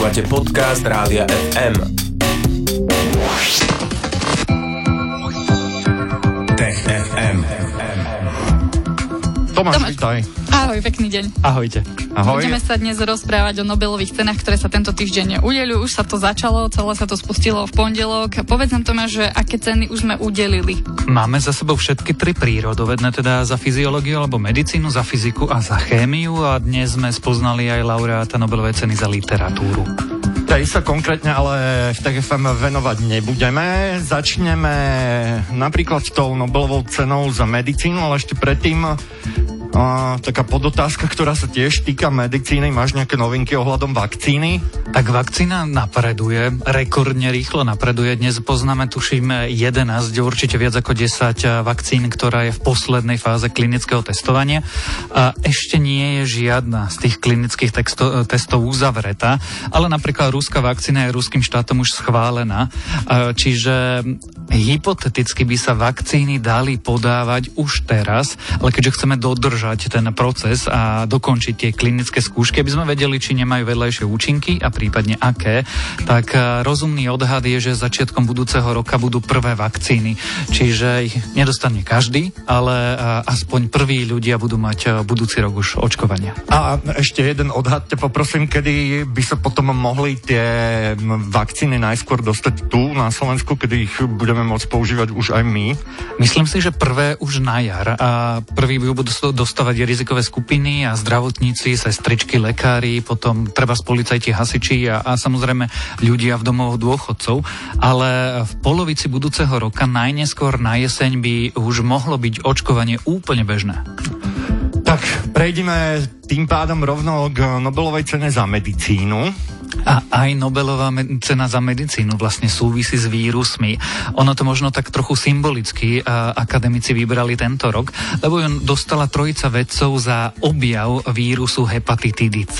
Počúvate podcast Rádia FM. Tomáš, Tomáš. vítaj. Ahoj, pekný deň. Ahojte. Ahoj. Budeme sa dnes rozprávať o Nobelových cenách, ktoré sa tento týždeň udelujú. Už sa to začalo, celé sa to spustilo v pondelok. Povedz nám Tomáš, že aké ceny už sme udelili. Máme za sebou všetky tri prírodovedné, teda za fyziológiu alebo medicínu, za fyziku a za chémiu a dnes sme spoznali aj laureáta Nobelovej ceny za literatúru. Tej sa konkrétne ale v TGFM venovať nebudeme. Začneme napríklad tou Nobelovou cenou za medicínu, ale ešte predtým a, taká podotázka, ktorá sa tiež týka medicíny. Máš nejaké novinky ohľadom vakcíny? Tak vakcína napreduje, rekordne rýchlo napreduje. Dnes poznáme, tuším, 11, určite viac ako 10 vakcín, ktorá je v poslednej fáze klinického testovania. A ešte nie je žiadna z tých klinických texto, testov uzavretá, ale napríklad ruská vakcína je ruským štátom už schválená. Čiže hypoteticky by sa vakcíny dali podávať už teraz, ale keďže chceme dodržať ten proces a dokončiť tie klinické skúšky, aby sme vedeli, či nemajú vedľajšie účinky a prípadne aké, tak eh, rozumný odhad je, že začiatkom budúceho roka budú prvé vakcíny. Čiže ich nedostane každý, ale eh, aspoň prví ľudia budú mať eh, budúci rok už očkovania. A ešte jeden odhad, ťa poprosím, kedy by sa potom mohli tie vakcíny najskôr dostať tu na Slovensku, kedy ich budeme môcť používať už aj my. Myslím si, že prvé už na jar a prvý budú dost- dostávať rizikové skupiny a zdravotníci, sestričky, lekári, potom treba z policajti, hasiči a, a samozrejme ľudia v domovoch dôchodcov, ale v polovici budúceho roka najneskôr na jeseň by už mohlo byť očkovanie úplne bežné. Tak prejdeme tým pádom rovno k Nobelovej cene za medicínu. A aj Nobelová cena za medicínu vlastne súvisí s vírusmi. Ono to možno tak trochu symbolicky a akademici vybrali tento rok, lebo ju dostala trojica vedcov za objav vírusu hepatitídy C.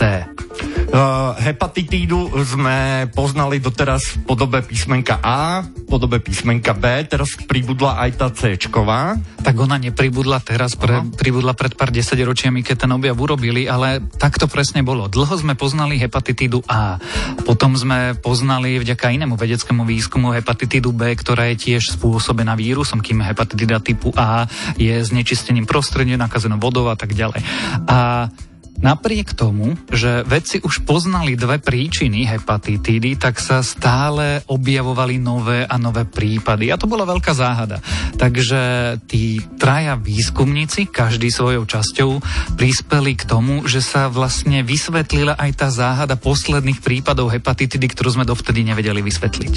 Uh, hepatitídu sme poznali doteraz v podobe písmenka A, v podobe písmenka B, teraz pribudla aj tá C. Tak ona nepribudla teraz, pre, Aha. pribudla pred pár desaťročiami, keď ten objav urobili, ale tak to presne bolo. Dlho sme poznali hepatitídu A. Potom sme poznali vďaka inému vedeckému výskumu hepatitídu B, ktorá je tiež spôsobená vírusom, kým hepatitida typu A je znečistením prostredia, nakazenou vodou a tak ďalej. A Napriek tomu, že vedci už poznali dve príčiny hepatitídy, tak sa stále objavovali nové a nové prípady. A to bola veľká záhada. Takže tí traja výskumníci, každý svojou časťou, prispeli k tomu, že sa vlastne vysvetlila aj tá záhada posledných prípadov hepatitidy, ktorú sme dovtedy nevedeli vysvetliť.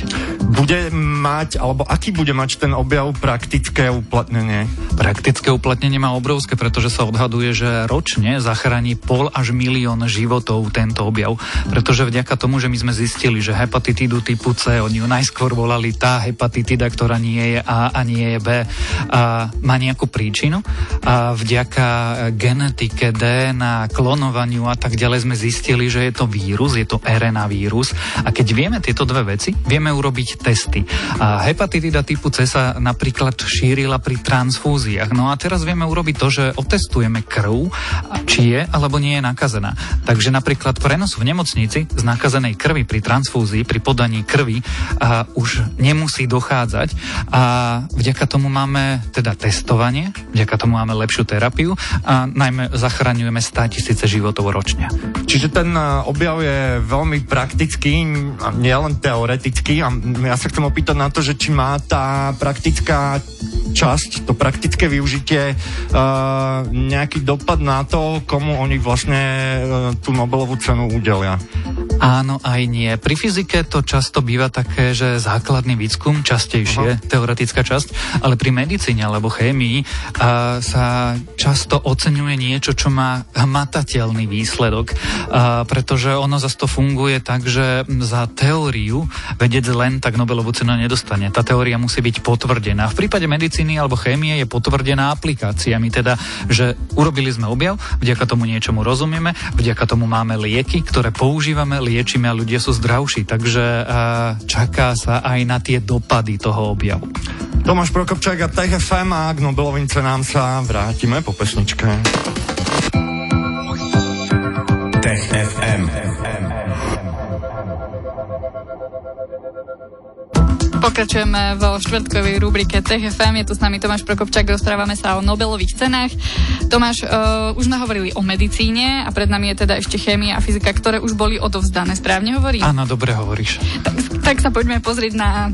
Bude mať, alebo aký bude mať ten objav praktické uplatnenie? Praktické uplatnenie má obrovské, pretože sa odhaduje, že ročne zachráni pol až milión životov tento objav. Pretože vďaka tomu, že my sme zistili, že hepatitídu typu C, oni ju najskôr volali tá hepatitida, ktorá nie je A a nie je B, a má nejakú príčinu. A vďaka genetike, DNA, klonovaniu a tak ďalej sme zistili, že je to vírus, je to RNA vírus. A keď vieme tieto dve veci, vieme urobiť testy. A hepatitida typu C sa napríklad šírila pri transfúziách. No a teraz vieme urobiť to, že otestujeme krv, či je alebo nie je nakazená. Takže napríklad prenosu v nemocnici z nakazenej krvi pri transfúzii, pri podaní krvi a už nemusí dochádzať a vďaka tomu máme teda testovanie, vďaka tomu máme lepšiu terapiu a najmä zachraňujeme 100 tisíce životov ročne. Čiže ten uh, objav je veľmi praktický, nielen teoretický. A ja sa chcem opýtať na to, že či má tá praktická časť, to praktické využitie uh, nejaký dopad na to, komu oni vlastne uh, tú Nobelovú cenu udelia. Áno, aj nie. Pri fyzike to často býva také, že základný výskum, častejšie, Aha. teoretická časť, ale pri medicíne alebo chémii a, sa často oceňuje niečo, čo má hmatateľný výsledok, a, pretože ono zase to funguje tak, že za teóriu vedec len tak Nobelovú cenu nedostane. Tá teória musí byť potvrdená. V prípade medicíny alebo chémie je potvrdená aplikáciami, teda, že urobili sme objav, vďaka tomu niečomu rozumieme, vďaka tomu máme lieky, ktoré používame, liečíme a ľudia sú zdravší, takže a, čaká sa aj na tie dopady toho objavu. Tomáš Prokopčák a Tech FM a k Nobelovým cenám sa vrátime po pesničke. Tech FM. Pokračujeme vo štvrtkovej rubrike TFM. Je tu s nami Tomáš Prokopčák, rozprávame sa o Nobelových cenách. Tomáš, uh, už sme hovorili o medicíne a pred nami je teda ešte chémia a fyzika, ktoré už boli odovzdané. Správne hovorím? Áno, dobre hovoríš. Tak, tak sa poďme pozrieť na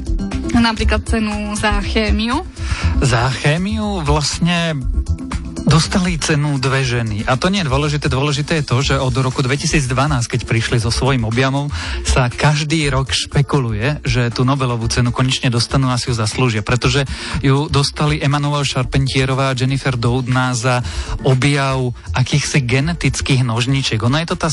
napríklad cenu za chémiu. Za chémiu vlastne Dostali cenu dve ženy. A to nie je dôležité. Dôležité je to, že od roku 2012, keď prišli so svojím objamom, sa každý rok špekuluje, že tú Nobelovú cenu konečne dostanú a si ju zaslúžia. Pretože ju dostali Emanuel Charpentierová a Jennifer Doudna za objav akýchsi genetických nožničiek. Ona je to tá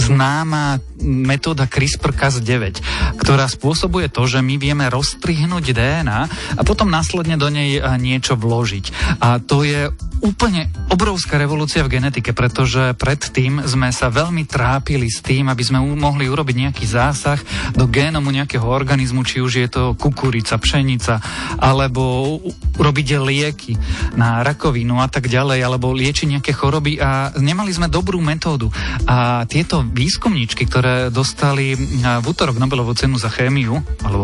známa metóda CRISPR-Cas9, ktorá spôsobuje to, že my vieme rozstrihnúť DNA a potom následne do nej niečo vložiť. A to je úplne obrovská revolúcia v genetike, pretože predtým sme sa veľmi trápili s tým, aby sme mohli urobiť nejaký zásah do génomu nejakého organizmu, či už je to kukurica, pšenica, alebo robiť lieky na rakovinu a tak ďalej, alebo liečiť nejaké choroby a nemali sme dobrú metódu. A tieto výskumníčky, ktoré dostali v útorok Nobelovú cenu za chémiu, alebo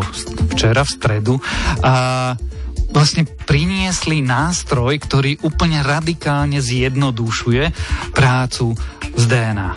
včera v stredu, a vlastne priniesli nástroj, ktorý úplne radikálne zjednodušuje prácu z DNA.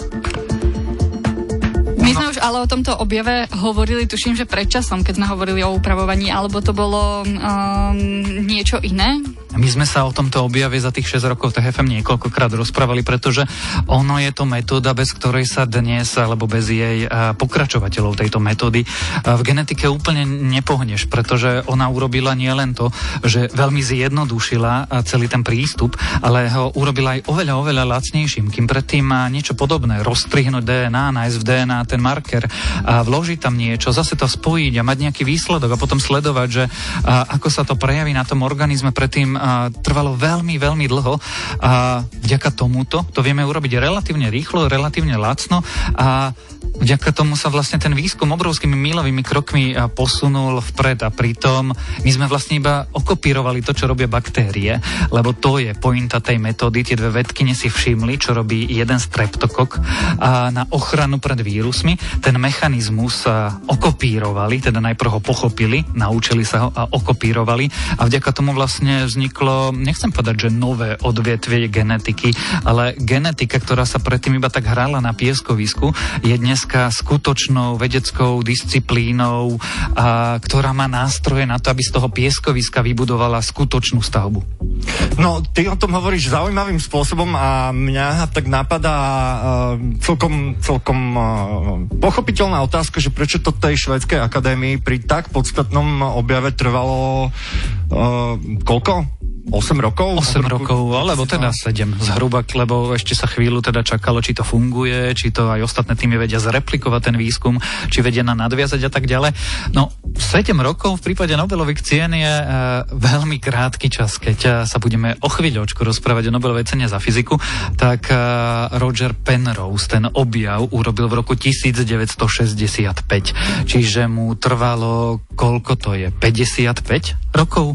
My sme už ale o tomto objave hovorili, tuším, že predčasom, keď sme hovorili o upravovaní, alebo to bolo um, niečo iné? My sme sa o tomto objave za tých 6 rokov TFM niekoľkokrát rozprávali, pretože ono je to metóda, bez ktorej sa dnes, alebo bez jej pokračovateľov tejto metódy v genetike úplne nepohneš, pretože ona urobila nielen to, že veľmi zjednodušila celý ten prístup, ale ho urobila aj oveľa, oveľa lacnejším, kým predtým niečo podobné, rozstrihnúť DNA, nájsť v DNA ten marker a vložiť tam niečo, zase to spojiť a mať nejaký výsledok a potom sledovať, že ako sa to prejaví na tom organizme predtým trvalo veľmi, veľmi dlho. A vďaka tomuto to vieme urobiť relatívne rýchlo, relatívne lacno a vďaka tomu sa vlastne ten výskum obrovskými mílovými krokmi posunul vpred a pritom my sme vlastne iba okopírovali to, čo robia baktérie, lebo to je pointa tej metódy. Tie dve vedky si všimli, čo robí jeden streptokok a na ochranu pred vírusmi. Ten mechanizmus okopírovali, teda najprv ho pochopili, naučili sa ho a okopírovali a vďaka tomu vlastne vznik vzniklo, nechcem povedať, že nové odvetvie genetiky, ale genetika, ktorá sa predtým iba tak hrala na pieskovisku, je dneska skutočnou vedeckou disciplínou, a, ktorá má nástroje na to, aby z toho pieskoviska vybudovala skutočnú stavbu. No, ty o tom hovoríš zaujímavým spôsobom a mňa tak napadá uh, celkom, celkom uh, pochopiteľná otázka, že prečo to tej švedskej akadémii pri tak podstatnom objave trvalo uh, koľko? 8 rokov? 8 rokov, alebo teda 7 zhruba, lebo ešte sa chvíľu teda čakalo, či to funguje, či to aj ostatné týmy vedia zreplikovať ten výskum, či vedia na nadviazať a tak ďalej. No, 7 rokov v prípade Nobelových cien je e, veľmi krátky čas, keď e, sa budeme o chvíľočku rozprávať o Nobelovej cene za fyziku, tak e, Roger Penrose ten objav urobil v roku 1965, čiže mu trvalo, koľko to je, 55 rokov,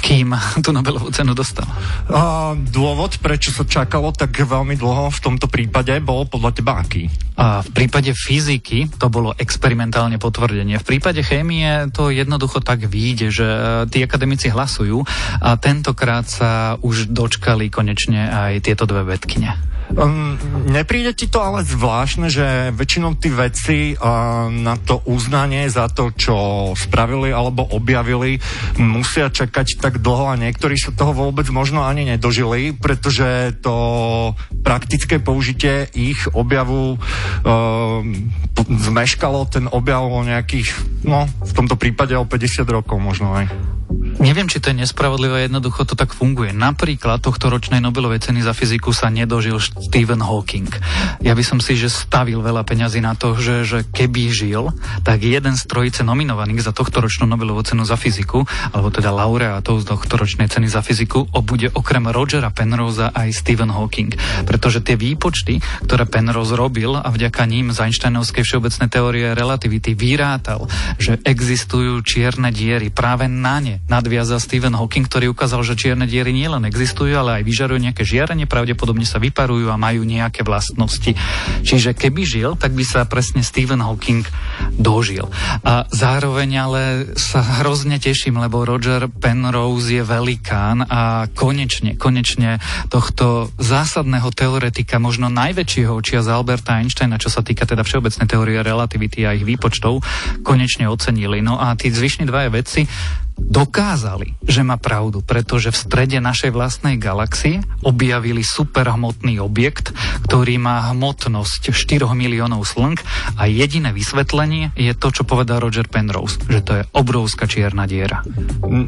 kým tu Nobel Nobelovú cenu dostal? A, dôvod, prečo sa čakalo tak veľmi dlho v tomto prípade, bol podľa teba aký? A v prípade fyziky to bolo experimentálne potvrdenie. V prípade chémie to jednoducho tak vyjde, že e, tí akademici hlasujú a tentokrát sa už dočkali konečne aj tieto dve vedkine. Um, nepríde ti to ale zvláštne, že väčšinou tí veci uh, na to uznanie za to, čo spravili alebo objavili, musia čakať tak dlho a niektorí sa toho vôbec možno ani nedožili, pretože to praktické použitie ich objavu uh, zmeškalo ten objav o nejakých, no v tomto prípade o 50 rokov možno aj. Neviem, či to je nespravodlivé, jednoducho to tak funguje. Napríklad tohto ročnej Nobelovej ceny za fyziku sa nedožil Stephen Hawking. Ja by som si, že stavil veľa peňazí na to, že, že keby žil, tak jeden z trojice nominovaných za tohto ročnú Nobelovú cenu za fyziku, alebo teda laureátov z tohto ročnej ceny za fyziku, bude okrem Rogera Penrose aj Stephen Hawking. Pretože tie výpočty, ktoré Penrose robil a vďaka ním z Einsteinovskej všeobecnej teórie relativity vyrátal, že existujú čierne diery práve na ne, nad nadviazal Stephen Hawking, ktorý ukázal, že čierne diery nielen existujú, ale aj vyžarujú nejaké žiarenie, pravdepodobne sa vyparujú a majú nejaké vlastnosti. Čiže keby žil, tak by sa presne Stephen Hawking dožil. A zároveň ale sa hrozne teším, lebo Roger Penrose je velikán a konečne, konečne tohto zásadného teoretika, možno najväčšieho očia z Alberta Einsteina, čo sa týka teda všeobecnej teórie relativity a ich výpočtov, konečne ocenili. No a tí zvyšní dvaja vedci dokázali, že má pravdu, pretože v strede našej vlastnej galaxie objavili superhmotný objekt, ktorý má hmotnosť 4 miliónov slnk a jediné vysvetlenie je to, čo povedal Roger Penrose, že to je obrovská čierna diera.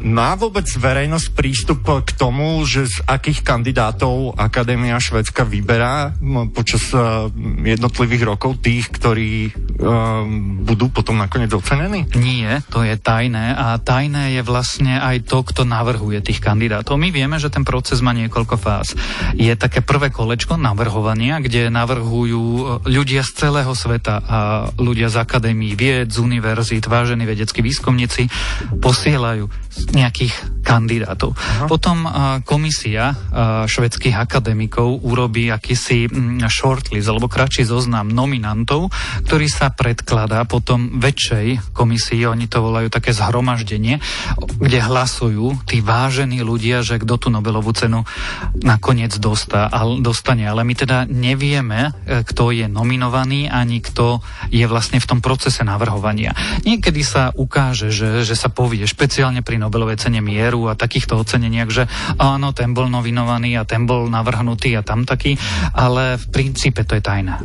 Má vôbec verejnosť prístup k tomu, že z akých kandidátov Akadémia Švedska vyberá počas uh, jednotlivých rokov tých, ktorí uh, budú potom nakoniec ocenení? Nie, to je tajné a tajné je je vlastne aj to, kto navrhuje tých kandidátov. My vieme, že ten proces má niekoľko fáz. Je také prvé kolečko navrhovania, kde navrhujú e, ľudia z celého sveta a ľudia z akadémií vied, z univerzít, vážení vedeckí výskumníci posielajú nejakých kandidátov. Aha. Potom komisia švedských akademikov urobí akýsi um, shortlist alebo kratší zoznam nominantov, ktorý sa predkladá potom väčšej komisii, oni to volajú také zhromaždenie, kde hlasujú tí vážení ľudia, že kto tú Nobelovú cenu nakoniec dostá, dostane. Ale my teda nevieme, e, kto je nominovaný, ani kto je vlastne v tom procese navrhovania. Niekedy sa ukáže, že, že sa povie špeciálne pri Nobelovej cene mieru a takýchto oceneniach, že áno, ten bol nominovaný a ten bol navrhnutý a tam taký, ale v princípe to je tajné.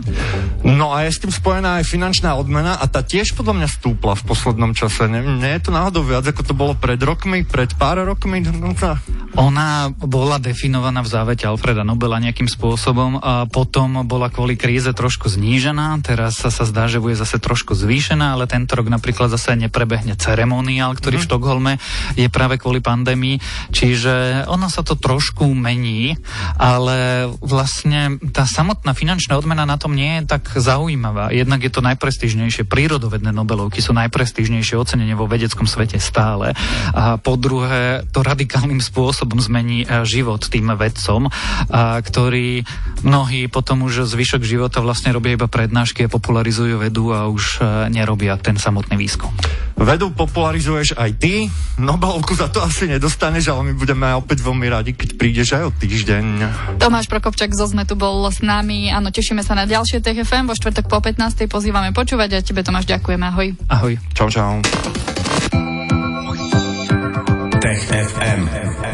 No a je s tým spojená aj finančná odmena a tá tiež podľa mňa stúpla v poslednom čase. Nie, nie je to náhodou viac, ako to bolo pred rokmi, pred pár rokmi dokonca? Ona bola definovaná v závete Alfreda Nobela nejakým spôsobom a potom bola kvôli kríze trošku znížená, teraz sa, sa zdá, že bude zase trošku zvýšená, ale tento rok napríklad zase neprebehne ceremoniál, ktorý mm. v mhm. Štokholme je práve kvôli pandémii, čiže ono sa to trošku mení, ale vlastne tá samotná finančná odmena na tom nie je tak zaujímavá. Jednak je to najprestížnejšie, prírodovedné Nobelovky sú najprestížnejšie ocenenie vo vedeckom svete stále a po druhé to radikálnym spôsobom zmení e, život tým vedcom, a ktorí mnohí potom už zvyšok života vlastne robia iba prednášky a popularizujú vedu a už e, nerobia ten samotný výskum. Vedu popularizuješ aj ty, Nobelovku za to asi nedostaneš, ale my budeme opäť veľmi radi, keď prídeš aj o týždeň. Tomáš Prokopčak zo ZME tu bol s nami, áno, tešíme sa na ďalšie TFM, vo štvrtok po 15. pozývame počúvať a tebe Tomáš ďakujeme, ahoj. Ahoj. Čau, čau. Tech FM.